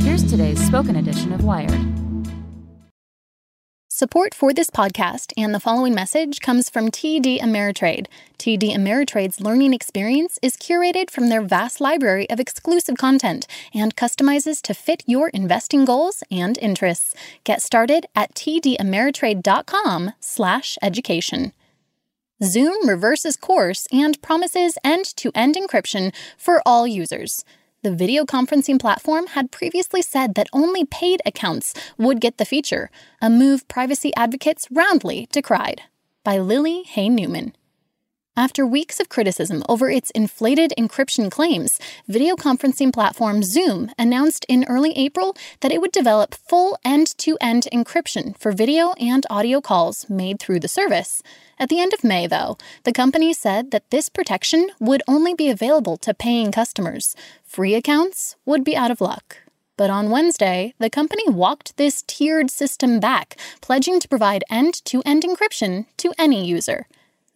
Here's today's spoken edition of Wired. Support for this podcast and the following message comes from TD Ameritrade. TD Ameritrade's learning experience is curated from their vast library of exclusive content and customizes to fit your investing goals and interests. Get started at tdameritrade.com/education. Zoom reverses course and promises end-to-end encryption for all users. The video conferencing platform had previously said that only paid accounts would get the feature, a move privacy advocates roundly decried. By Lily Hay Newman. After weeks of criticism over its inflated encryption claims, video conferencing platform Zoom announced in early April that it would develop full end to end encryption for video and audio calls made through the service. At the end of May, though, the company said that this protection would only be available to paying customers. Free accounts would be out of luck. But on Wednesday, the company walked this tiered system back, pledging to provide end to end encryption to any user.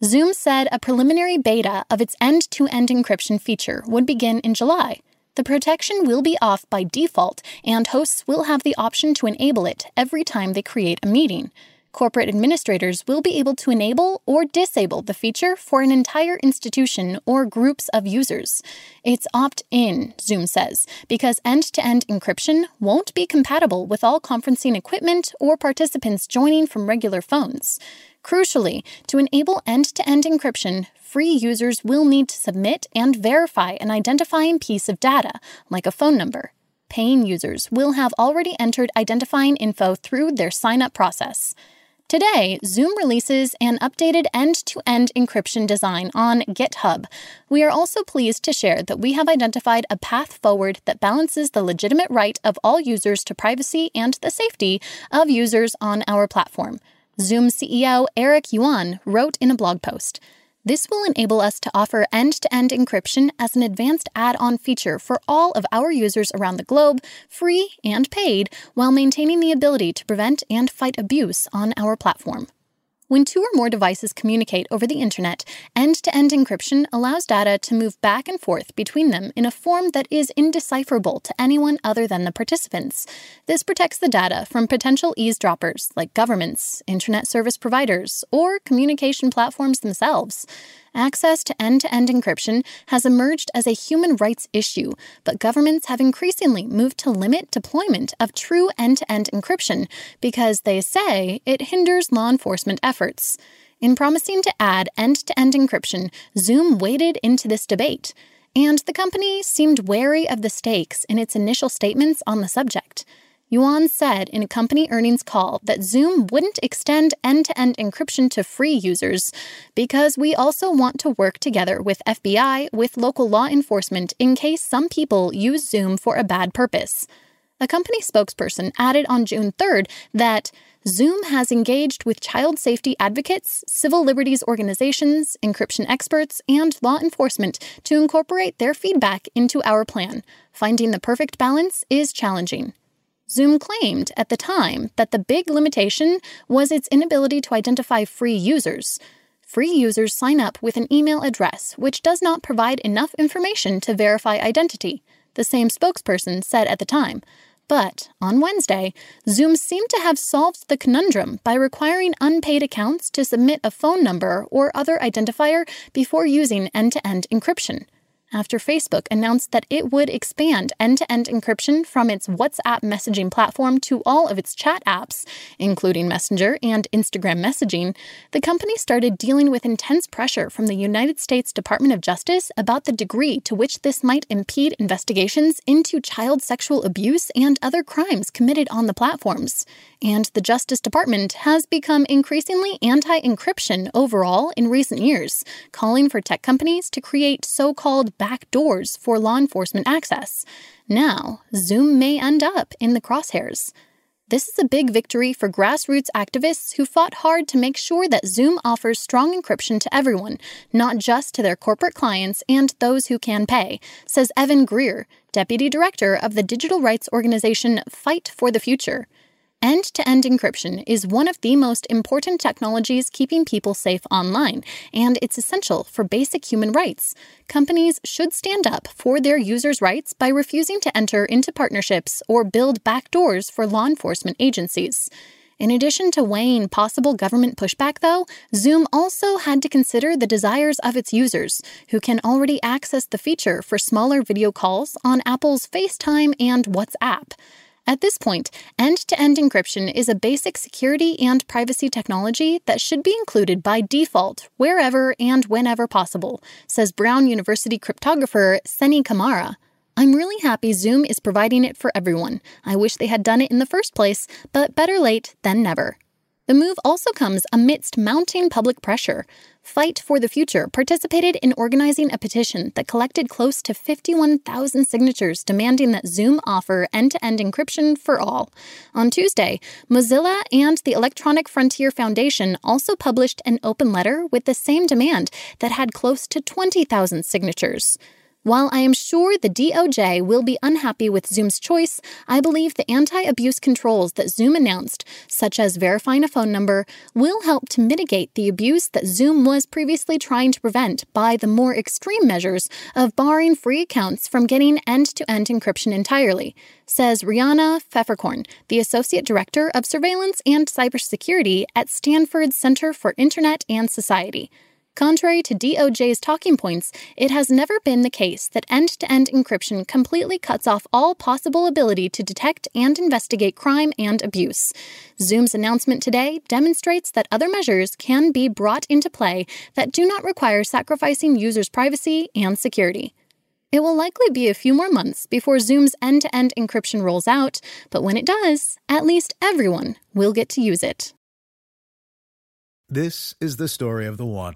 Zoom said a preliminary beta of its end to end encryption feature would begin in July. The protection will be off by default, and hosts will have the option to enable it every time they create a meeting. Corporate administrators will be able to enable or disable the feature for an entire institution or groups of users. It's opt in, Zoom says, because end to end encryption won't be compatible with all conferencing equipment or participants joining from regular phones. Crucially, to enable end to end encryption, free users will need to submit and verify an identifying piece of data, like a phone number. Paying users will have already entered identifying info through their sign up process. Today, Zoom releases an updated end to end encryption design on GitHub. We are also pleased to share that we have identified a path forward that balances the legitimate right of all users to privacy and the safety of users on our platform. Zoom CEO Eric Yuan wrote in a blog post. This will enable us to offer end to end encryption as an advanced add on feature for all of our users around the globe, free and paid, while maintaining the ability to prevent and fight abuse on our platform. When two or more devices communicate over the internet, end to end encryption allows data to move back and forth between them in a form that is indecipherable to anyone other than the participants. This protects the data from potential eavesdroppers like governments, internet service providers, or communication platforms themselves. Access to end to end encryption has emerged as a human rights issue, but governments have increasingly moved to limit deployment of true end to end encryption because they say it hinders law enforcement efforts. In promising to add end to end encryption, Zoom waded into this debate, and the company seemed wary of the stakes in its initial statements on the subject. Yuan said in a company earnings call that Zoom wouldn't extend end to end encryption to free users because we also want to work together with FBI, with local law enforcement, in case some people use Zoom for a bad purpose. A company spokesperson added on June 3rd that Zoom has engaged with child safety advocates, civil liberties organizations, encryption experts, and law enforcement to incorporate their feedback into our plan. Finding the perfect balance is challenging. Zoom claimed at the time that the big limitation was its inability to identify free users. Free users sign up with an email address which does not provide enough information to verify identity. the same spokesperson said at the time. But on Wednesday, Zoom seemed to have solved the conundrum by requiring unpaid accounts to submit a phone number or other identifier before using end to end encryption after Facebook announced that it would expand end to end encryption from its WhatsApp messaging platform to all of its chat apps, including Messenger and Instagram messaging, the company started dealing with intense pressure from the United States Department of Justice about the degree to which this might impede investigations into child sexual abuse and other crimes committed on the platforms. And the Justice Department has become increasingly anti encryption overall in recent years, calling for tech companies to create so called back doors for law enforcement access. Now, Zoom may end up in the crosshairs. This is a big victory for grassroots activists who fought hard to make sure that Zoom offers strong encryption to everyone, not just to their corporate clients and those who can pay, says Evan Greer, deputy director of the digital rights organization Fight for the Future. End to end encryption is one of the most important technologies keeping people safe online, and it's essential for basic human rights. Companies should stand up for their users' rights by refusing to enter into partnerships or build backdoors for law enforcement agencies. In addition to weighing possible government pushback, though, Zoom also had to consider the desires of its users, who can already access the feature for smaller video calls on Apple's FaceTime and WhatsApp. At this point, end to end encryption is a basic security and privacy technology that should be included by default wherever and whenever possible, says Brown University cryptographer Seny Kamara. I'm really happy Zoom is providing it for everyone. I wish they had done it in the first place, but better late than never. The move also comes amidst mounting public pressure. Fight for the Future participated in organizing a petition that collected close to 51,000 signatures demanding that Zoom offer end to end encryption for all. On Tuesday, Mozilla and the Electronic Frontier Foundation also published an open letter with the same demand that had close to 20,000 signatures. While I am sure the DOJ will be unhappy with Zoom's choice, I believe the anti abuse controls that Zoom announced, such as verifying a phone number, will help to mitigate the abuse that Zoom was previously trying to prevent by the more extreme measures of barring free accounts from getting end to end encryption entirely, says Riana Pfefferkorn, the Associate Director of Surveillance and Cybersecurity at Stanford Center for Internet and Society. Contrary to DOJ's talking points, it has never been the case that end to end encryption completely cuts off all possible ability to detect and investigate crime and abuse. Zoom's announcement today demonstrates that other measures can be brought into play that do not require sacrificing users' privacy and security. It will likely be a few more months before Zoom's end to end encryption rolls out, but when it does, at least everyone will get to use it. This is the story of the one.